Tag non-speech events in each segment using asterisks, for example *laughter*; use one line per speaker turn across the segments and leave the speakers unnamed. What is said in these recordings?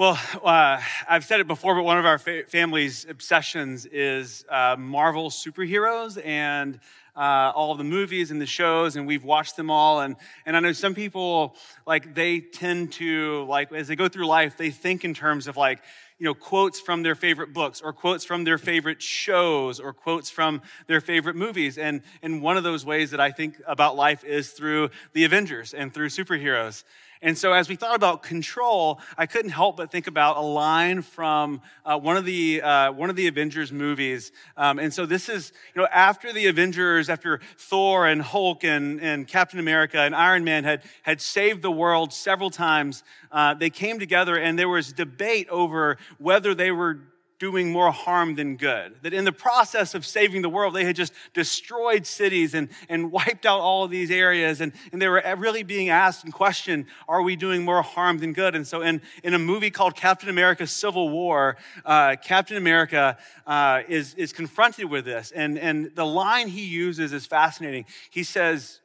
Well, uh, I've said it before, but one of our fa- family's obsessions is uh, Marvel superheroes and uh, all the movies and the shows, and we've watched them all. And, and I know some people, like, they tend to, like, as they go through life, they think in terms of, like, you know, quotes from their favorite books or quotes from their favorite shows or quotes from their favorite movies. And, and one of those ways that I think about life is through the Avengers and through superheroes. And so, as we thought about control, I couldn't help but think about a line from uh, one of the uh, one of the Avengers movies. Um, and so, this is you know after the Avengers, after Thor and Hulk and, and Captain America and Iron Man had had saved the world several times, uh, they came together and there was debate over whether they were doing more harm than good. That in the process of saving the world, they had just destroyed cities and, and *laughs* wiped out all of these areas. And, and they were really being asked and questioned, are we doing more harm than good? And so in, in a movie called Captain America Civil War, uh, Captain America uh, is, is confronted with this. And, and the line he uses is fascinating. He says,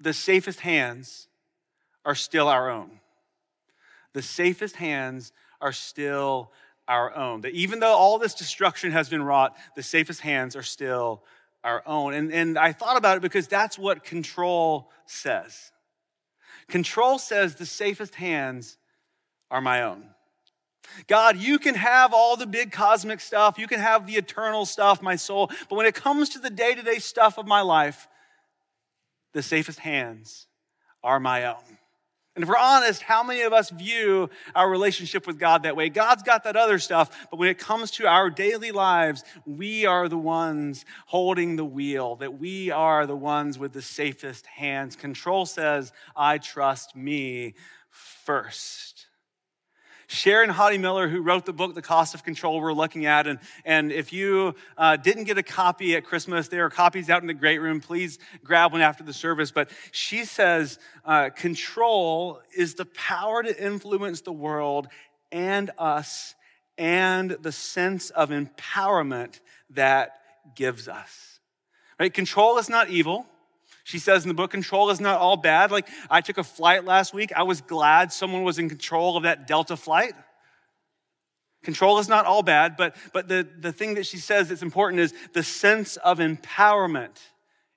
the safest hands are still our own. The safest hands are still our own. That even though all this destruction has been wrought, the safest hands are still our own. And, and I thought about it because that's what control says. Control says the safest hands are my own. God, you can have all the big cosmic stuff, you can have the eternal stuff, my soul, but when it comes to the day to day stuff of my life, the safest hands are my own. And if we're honest, how many of us view our relationship with God that way? God's got that other stuff, but when it comes to our daily lives, we are the ones holding the wheel, that we are the ones with the safest hands. Control says, I trust me first. Sharon Hodde Miller, who wrote the book, The Cost of Control, we're looking at. And, and if you uh, didn't get a copy at Christmas, there are copies out in the great room. Please grab one after the service. But she says uh, control is the power to influence the world and us and the sense of empowerment that gives us. Right? Control is not evil. She says in the book, control is not all bad. Like, I took a flight last week. I was glad someone was in control of that Delta flight. Control is not all bad, but, but the, the thing that she says that's important is the sense of empowerment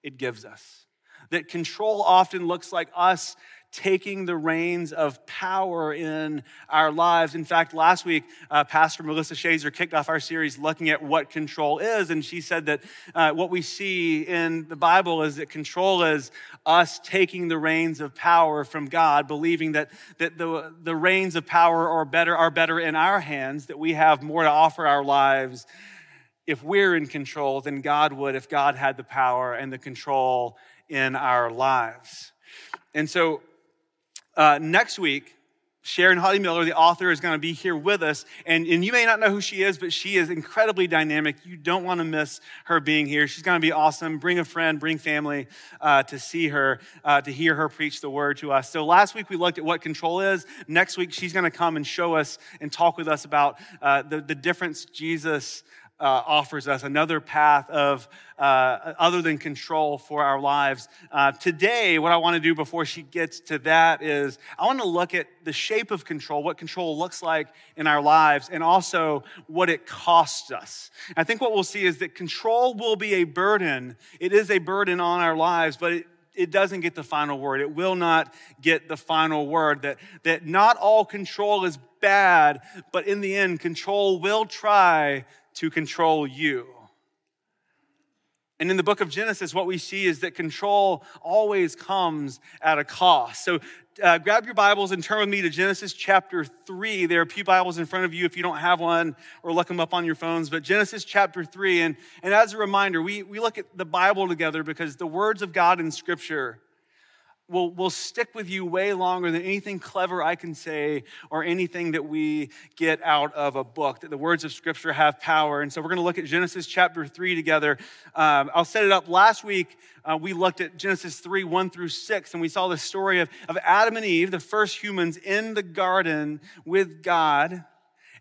it gives us. That control often looks like us taking the reins of power in our lives. In fact, last week, uh, Pastor Melissa Shazer kicked off our series looking at what control is, and she said that uh, what we see in the Bible is that control is us taking the reins of power from God, believing that, that the, the reins of power are better, are better in our hands, that we have more to offer our lives if we're in control than God would if God had the power and the control in our lives. And so uh, next week, Sharon Hodde Miller, the author, is going to be here with us. And, and you may not know who she is, but she is incredibly dynamic. You don't want to miss her being here. She's going to be awesome. Bring a friend, bring family uh, to see her, uh, to hear her preach the word to us. So last week we looked at what control is. Next week she's going to come and show us and talk with us about uh, the, the difference Jesus uh, offers us another path of uh, other than control for our lives. Uh, today, what I want to do before she gets to that is I want to look at the shape of control, what control looks like in our lives, and also what it costs us. I think what we'll see is that control will be a burden. It is a burden on our lives, but it, it doesn't get the final word. It will not get the final word. That, that not all control is bad, but in the end, control will try to control you. And in the book of Genesis, what we see is that control always comes at a cost. So uh, grab your Bibles and turn with me to Genesis chapter 3. There are a few Bibles in front of you if you don't have one, or look them up on your phones. But Genesis chapter 3. And, and as a reminder, we, we look at the Bible together because the words of God in Scripture will, will stick with you way longer than anything clever I can say or anything that we get out of a book. That the words of Scripture have power. And so we're going to look at Genesis chapter 3 together. Um, I'll set it up. Last week, uh, we looked at Genesis 3 1 through 6, and we saw the story of, of Adam and Eve, the first humans in the garden with God.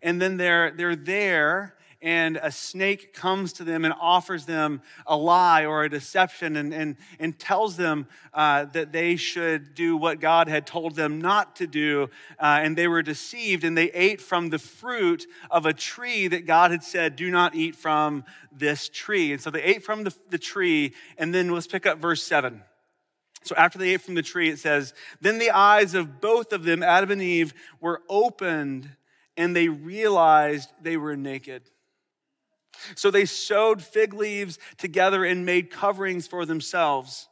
And then they're, they're there and a snake comes to them and offers them a lie or a deception and, and, and tells them uh, that they should do what God had told them not to do. Uh, and they were deceived and they ate from the fruit of a tree that God had said, Do not eat from this tree. And so they ate from the, the tree. And then let's pick up verse 7. So after they ate from the tree, it says, Then the eyes of both of them, Adam and Eve, were opened and they realized they were naked. So they sewed fig leaves together and made coverings for themselves.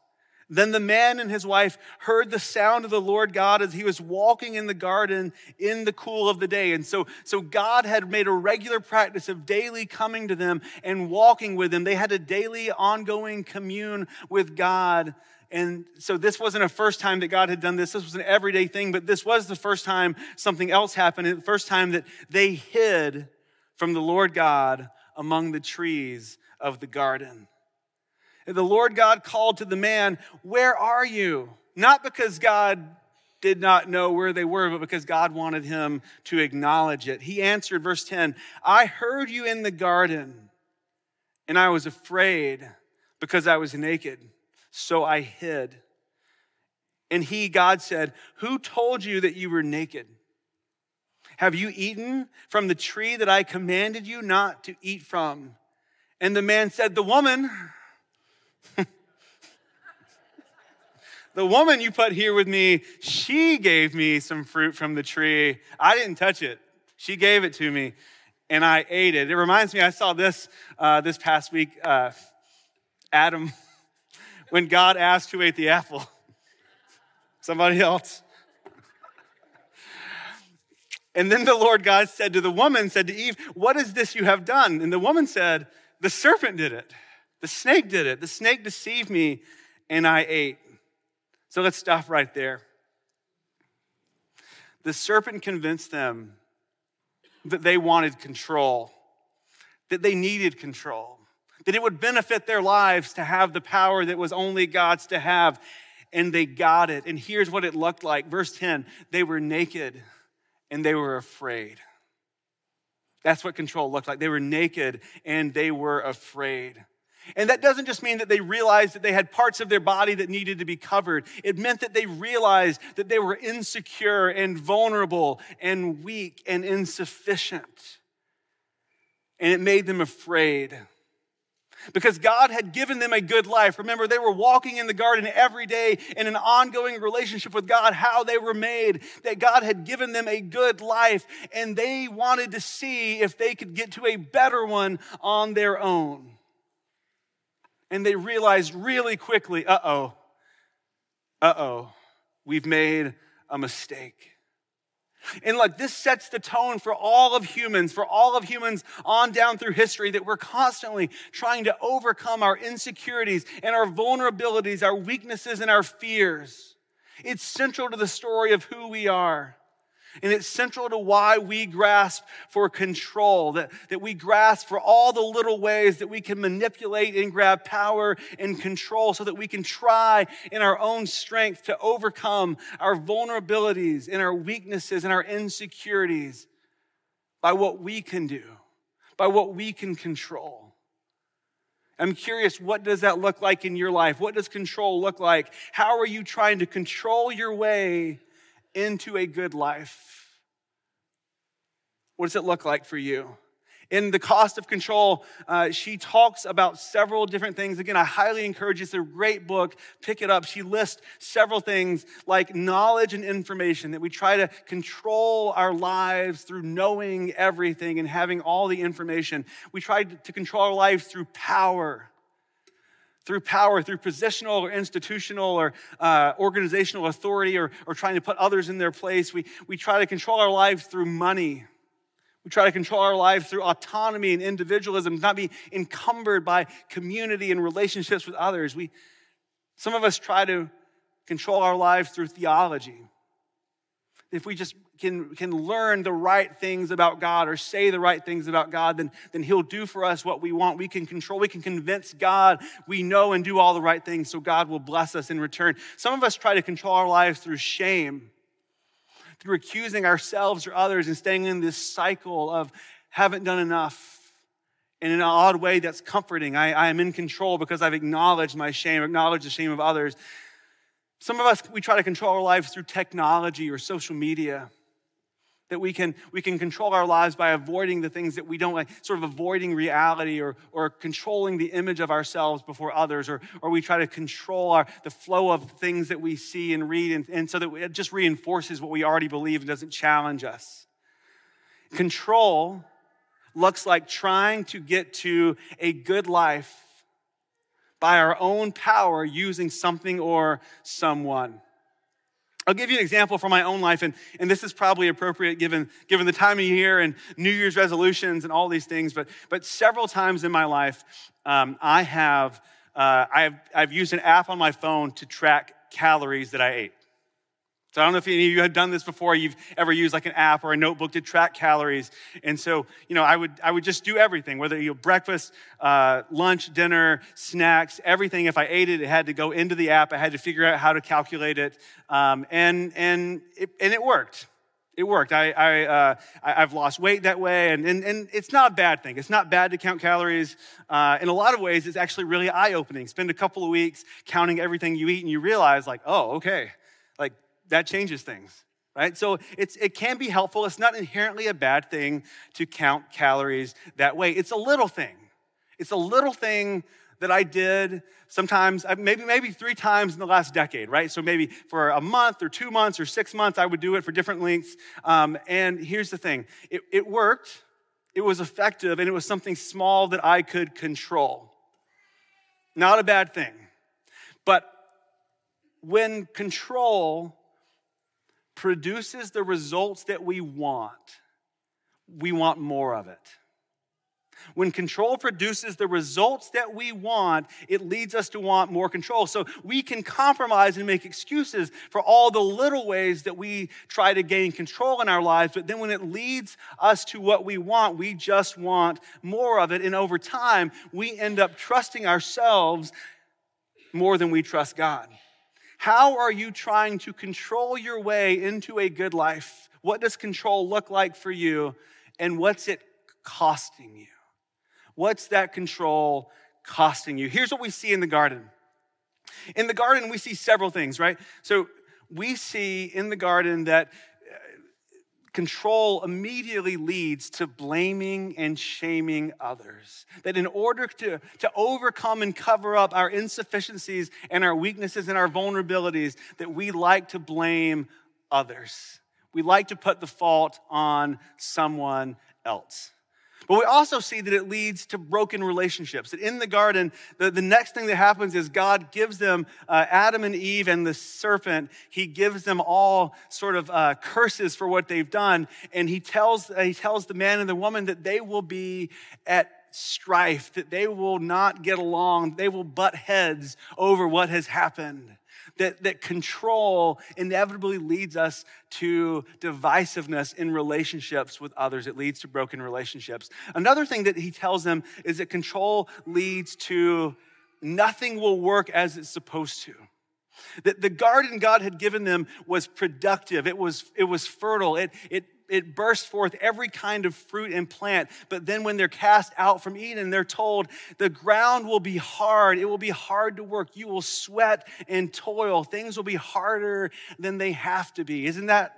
Then the man and his wife heard the sound of the Lord God as he was walking in the garden in the cool of the day. And so, so God had made a regular practice of daily coming to them and walking with them. They had a daily ongoing commune with God. And so this wasn't a first time that God had done this. This was an everyday thing, but this was the first time something else happened. The first time that they hid from the Lord God among the trees of the garden. And the Lord God called to the man, Where are you? Not because God did not know where they were, but because God wanted him to acknowledge it. He answered, verse 10 I heard you in the garden, and I was afraid because I was naked, so I hid. And he, God said, Who told you that you were naked? Have you eaten from the tree that I commanded you not to eat from? And the man said, The woman, *laughs* the woman you put here with me, she gave me some fruit from the tree. I didn't touch it. She gave it to me, and I ate it. It reminds me, I saw this uh, this past week. Uh, Adam, *laughs* when God asked who ate the apple. *laughs* Somebody else. And then the Lord God said to the woman, said to Eve, What is this you have done? And the woman said, The serpent did it. The snake did it. The snake deceived me, and I ate. So let's stop right there. The serpent convinced them that they wanted control, that they needed control, that it would benefit their lives to have the power that was only God's to have. And they got it. And here's what it looked like. Verse 10 they were naked and they were afraid. That's what control looked like. They were naked and they were afraid. And that doesn't just mean that they realized that they had parts of their body that needed to be covered. It meant that they realized that they were insecure and vulnerable and weak and insufficient. And it made them afraid because God had given them a good life. Remember, they were walking in the garden every day in an ongoing relationship with God, how they were made, that God had given them a good life, and they wanted to see if they could get to a better one on their own. And they realized really quickly uh oh, uh oh, we've made a mistake. And like this sets the tone for all of humans, for all of humans on down through history, that we're constantly trying to overcome our insecurities and our vulnerabilities, our weaknesses and our fears. It's central to the story of who we are. And it's central to why we grasp for control, that, that we grasp for all the little ways that we can manipulate and grab power and control so that we can try in our own strength to overcome our vulnerabilities and our weaknesses and our insecurities by what we can do, by what we can control. I'm curious, what does that look like in your life? What does control look like? How are you trying to control your way into a good life. What does it look like for you? In The Cost of Control, uh, she talks about several different things. Again, I highly encourage you. It's a great book. Pick it up. She lists several things like knowledge and information, that we try to control our lives through knowing everything and having all the information. We try to control our lives through power through power, through positional or institutional or uh, organizational authority, or, or trying to put others in their place. We, we try to control our lives through money. We try to control our lives through autonomy and individualism, not be encumbered by community and relationships with others. We, some of us try to control our lives through theology. If we just can, can learn the right things about God or say the right things about God, then, then He'll do for us what we want. We can control, we can convince God we know and do all the right things so God will bless us in return. Some of us try to control our lives through shame, through accusing ourselves or others and staying in this cycle of haven't done enough, and in an odd way that's comforting. I, I am in control because I've acknowledged my shame, acknowledged the shame of others. Some of us, we try to control our lives through technology or social media. That we can, we can control our lives by avoiding the things that we don't like, sort of avoiding reality or, or controlling the image of ourselves before others, or, or we try to control our, the flow of things that we see and read, and, and so that it just reinforces what we already believe and doesn't challenge us. Control looks like trying to get to a good life by our own power using something or someone. I'll give you an example from my own life, and, and this is probably appropriate given, given the time of year and New Year's resolutions and all these things. But, but several times in my life, um, I have, uh, I've, I've used an app on my phone to track calories that I ate. So I don't know if any of you have done this before. You've ever used like an app or a notebook to track calories. And so, you know, I would I would just do everything, whether you know, breakfast, uh, lunch, dinner, snacks, everything. If I ate it, it had to go into the app. I had to figure out how to calculate it, um, and and it, and it worked. It worked. I, I, uh, I've lost weight that way, and, and, and it's not a bad thing. It's not bad to count calories. Uh, in a lot of ways, it's actually really eye opening. Spend a couple of weeks counting everything you eat, and you realize, like, oh, okay, like that changes things, right? So it's, it can be helpful. It's not inherently a bad thing to count calories that way. It's a little thing. It's a little thing that I did sometimes, uh, maybe, maybe three times in the last decade, right? So maybe for a month or two months or six months, I would do it for different lengths. Um, and here's the thing it, it worked, it was effective, and it was something small that I could control. Not a bad thing. But when control produces the results that we want, we want more of it. When control produces the results that we want, it leads us to want more control. So we can compromise and make excuses for all the little ways that we try to gain control in our lives. But then when it leads us to what we want, we just want more of it. And over time, we end up trusting ourselves more than we trust God. How are you trying to control your way into a good life? What does control look like for you? And what's it costing you? What's that control costing you? Here's what we see in the garden. In the garden, we see several things, right? So we see in the garden that control immediately leads to blaming and shaming others. That in order to, to overcome and cover up our insufficiencies and our weaknesses and our vulnerabilities, that we like to blame others. We like to put the fault on someone else. But we also see that it leads to broken relationships. That in the garden, the, the next thing that happens is God gives them, uh, Adam and Eve and the serpent, he gives them all sort of uh, curses for what they've done. And he tells, uh, he tells the man and the woman that they will be at strife, that they will not get along, they will butt heads over what has happened that, that control inevitably leads us to divisiveness in relationships with others. It leads to broken relationships. Another thing that he tells them is that control leads to nothing will work as it's supposed to. That the garden God had given them was productive, it was, it was fertile, it, it it bursts forth every kind of fruit and plant. But then when they're cast out from Eden, they're told the ground will be hard. It will be hard to work. You will sweat and toil. Things will be harder than they have to be. Isn't that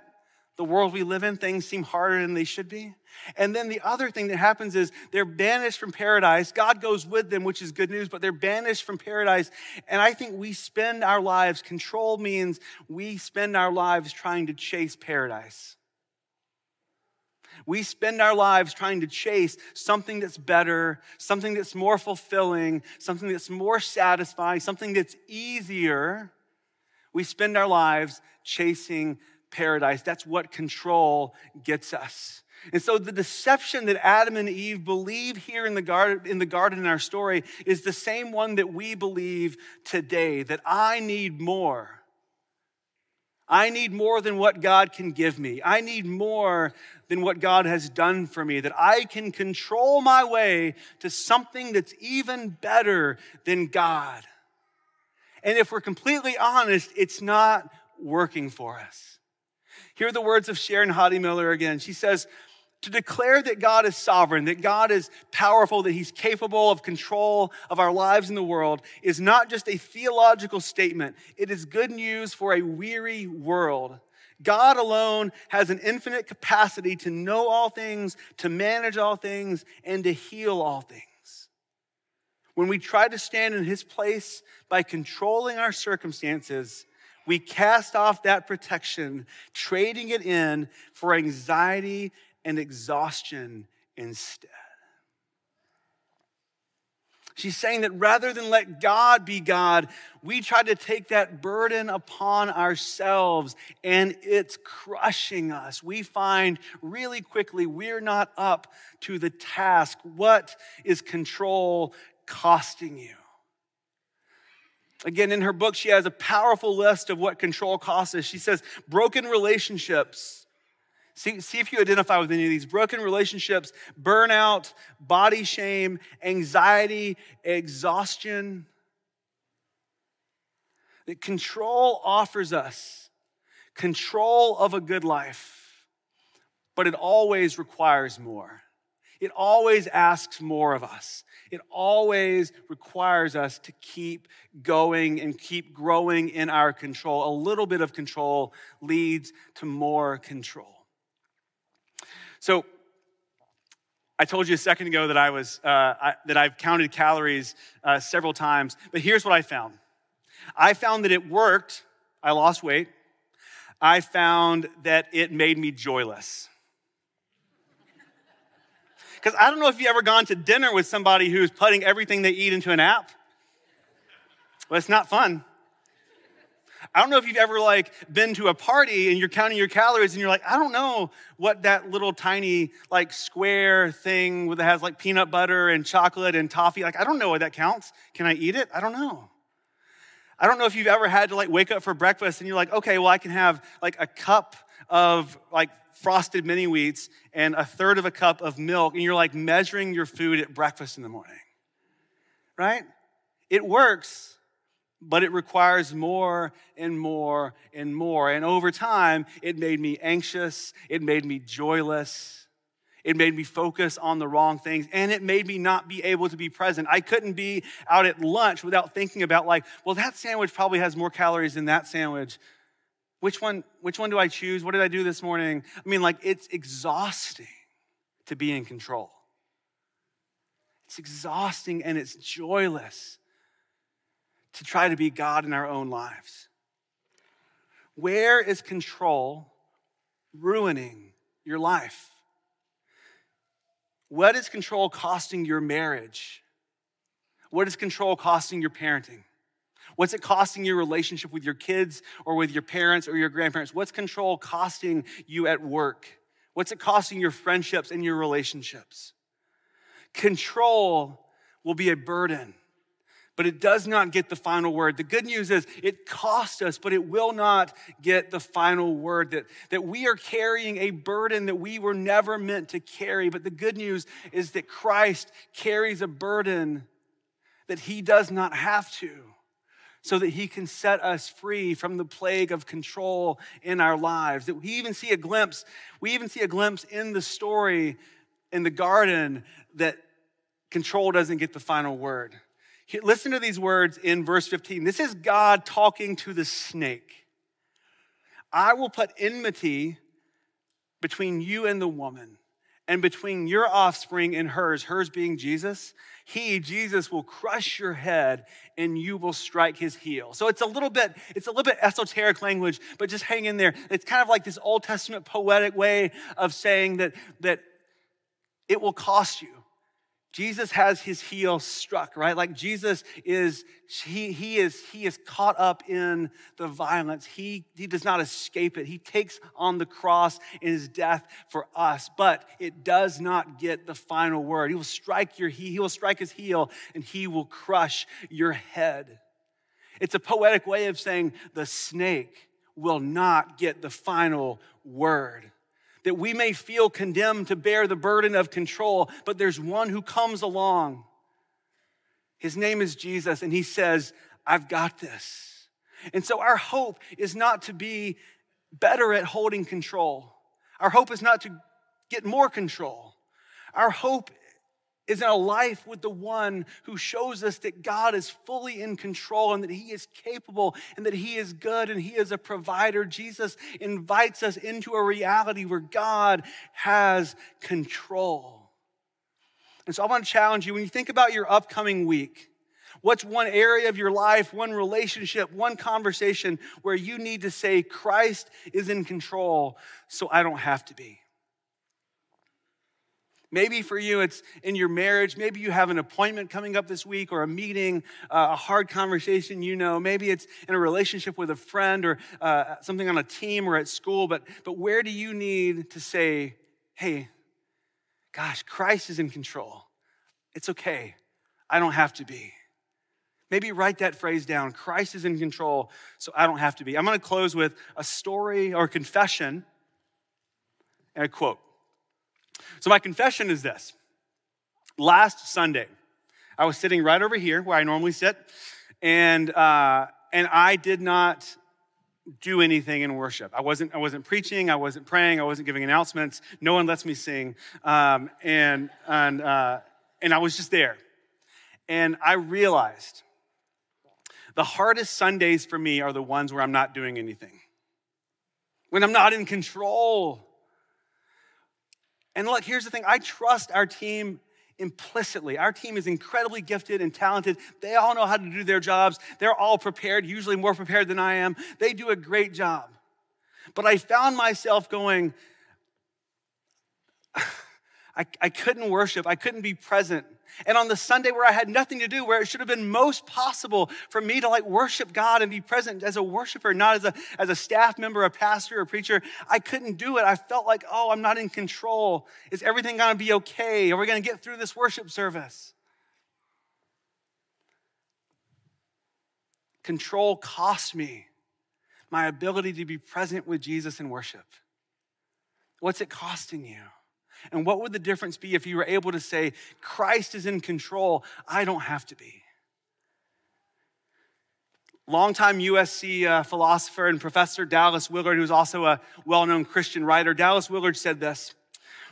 the world we live in? Things seem harder than they should be. And then the other thing that happens is they're banished from paradise. God goes with them, which is good news, but they're banished from paradise. And I think we spend our lives, control means we spend our lives trying to chase paradise. We spend our lives trying to chase something that's better, something that's more fulfilling, something that's more satisfying, something that's easier. We spend our lives chasing paradise. That's what control gets us. And so the deception that Adam and Eve believe here in the garden in the garden in our story is the same one that we believe today that I need more. I need more than what God can give me. I need more than what God has done for me, that I can control my way to something that's even better than God. And if we're completely honest, it's not working for us. Hear the words of Sharon Hodde Miller again. She says, To declare that God is sovereign, that God is powerful, that He's capable of control of our lives in the world is not just a theological statement, it is good news for a weary world. God alone has an infinite capacity to know all things, to manage all things, and to heal all things. When we try to stand in His place by controlling our circumstances, we cast off that protection, trading it in for anxiety and exhaustion instead. She's saying that rather than let God be God, we try to take that burden upon ourselves and it's crushing us. We find really quickly we're not up to the task. What is control costing you? Again, in her book, she has a powerful list of what control costs us. She says, broken relationships See, see if you identify with any of these broken relationships, burnout, body shame, anxiety, exhaustion. That control offers us control of a good life, but it always requires more. It always asks more of us. It always requires us to keep going and keep growing in our control. A little bit of control leads to more control. So I told you a second ago that I was uh, I, that I've counted calories uh, several times, but here's what I found. I found that it worked. I lost weight. I found that it made me joyless. Because I don't know if you've ever gone to dinner with somebody who's putting everything they eat into an app. Well, it's not fun. I don't know if you've ever like been to a party and you're counting your calories and you're like, I don't know what that little tiny like square thing that has like peanut butter and chocolate and toffee, like I don't know what that counts. Can I eat it? I don't know. I don't know if you've ever had to like wake up for breakfast and you're like, okay, well I can have like a cup of like frosted mini wheats and a third of a cup of milk and you're like measuring your food at breakfast in the morning. Right? It works but it requires more and more and more. And over time, it made me anxious, it made me joyless, it made me focus on the wrong things, and it made me not be able to be present. I couldn't be out at lunch without thinking about, like, well, that sandwich probably has more calories than that sandwich. Which one, which one do I choose? What did I do this morning? I mean, like, it's exhausting to be in control. It's exhausting and it's joyless to try to be God in our own lives? Where is control ruining your life? What is control costing your marriage? What is control costing your parenting? What's it costing your relationship with your kids or with your parents or your grandparents? What's control costing you at work? What's it costing your friendships and your relationships? Control will be a burden but it does not get the final word. The good news is it cost us, but it will not get the final word. That, that we are carrying a burden that we were never meant to carry. But the good news is that Christ carries a burden that he does not have to, so that he can set us free from the plague of control in our lives. That we even see a glimpse, we even see a glimpse in the story in the garden that control doesn't get the final word. Listen to these words in verse 15. This is God talking to the snake. I will put enmity between you and the woman, and between your offspring and hers, hers being Jesus. He, Jesus, will crush your head and you will strike his heel. So it's a little bit, it's a little bit esoteric language, but just hang in there. It's kind of like this Old Testament poetic way of saying that, that it will cost you. Jesus has his heel struck, right? Like Jesus is, he, he is, he is caught up in the violence. He, he does not escape it. He takes on the cross in his death for us, but it does not get the final word. He will strike your, he, he will strike his heel and he will crush your head. It's a poetic way of saying the snake will not get the final word that we may feel condemned to bear the burden of control, but there's one who comes along. His name is Jesus, and he says, I've got this. And so our hope is not to be better at holding control. Our hope is not to get more control. Our hope is in a life with the one who shows us that God is fully in control and that he is capable and that he is good and he is a provider. Jesus invites us into a reality where God has control. And so I want to challenge you when you think about your upcoming week, what's one area of your life, one relationship, one conversation where you need to say, Christ is in control so I don't have to be? Maybe for you, it's in your marriage. Maybe you have an appointment coming up this week or a meeting, uh, a hard conversation you know. Maybe it's in a relationship with a friend or uh, something on a team or at school. But, but where do you need to say, hey, gosh, Christ is in control? It's okay. I don't have to be. Maybe write that phrase down Christ is in control, so I don't have to be. I'm going to close with a story or confession and a quote. So, my confession is this last Sunday, I was sitting right over here where I normally sit, and, uh, and I did not do anything in worship. I wasn't, I wasn't preaching, I wasn't praying, I wasn't giving announcements. No one lets me sing. Um, and, and, uh, and I was just there. And I realized the hardest Sundays for me are the ones where I'm not doing anything, when I'm not in control and look, here's the thing I trust our team implicitly. Our team is incredibly gifted and talented. They all know how to do their jobs. They're all prepared, usually more prepared than I am. They do a great job. But I found myself going, *sighs* I, I couldn't worship, I couldn't be present and on the Sunday where I had nothing to do, where it should have been most possible for me to like worship God and be present as a worshiper, not as a, as a staff member, a pastor, a preacher, I couldn't do it. I felt like, oh, I'm not in control. Is everything gonna be okay? Are we gonna get through this worship service? Control cost me my ability to be present with Jesus in worship. What's it costing you? And what would the difference be if you were able to say, Christ is in control, I don't have to be? Longtime USC uh, philosopher and professor Dallas Willard, who's also a well known Christian writer, Dallas Willard said this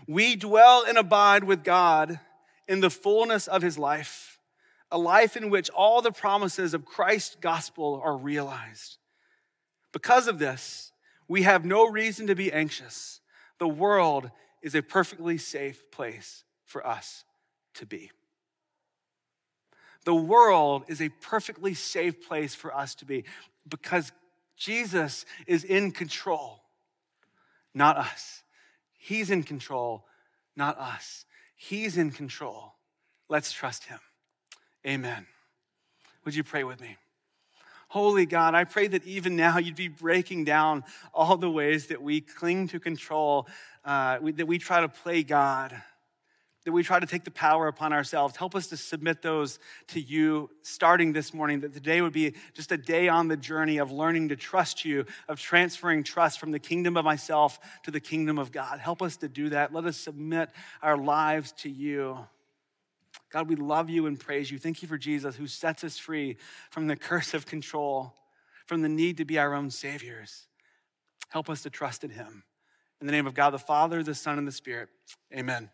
We dwell and abide with God in the fullness of his life, a life in which all the promises of Christ's gospel are realized. Because of this, we have no reason to be anxious. The world is a perfectly safe place for us to be. The world is a perfectly safe place for us to be because Jesus is in control, not us. He's in control, not us. He's in control. Let's trust him. Amen. Would you pray with me? Holy God, I pray that even now you'd be breaking down all the ways that we cling to control, uh, we, that we try to play God, that we try to take the power upon ourselves. Help us to submit those to you starting this morning, that today would be just a day on the journey of learning to trust you, of transferring trust from the kingdom of myself to the kingdom of God. Help us to do that. Let us submit our lives to you. God, we love you and praise you. Thank you for Jesus who sets us free from the curse of control, from the need to be our own saviors. Help us to trust in him. In the name of God the Father, the Son, and the Spirit, amen.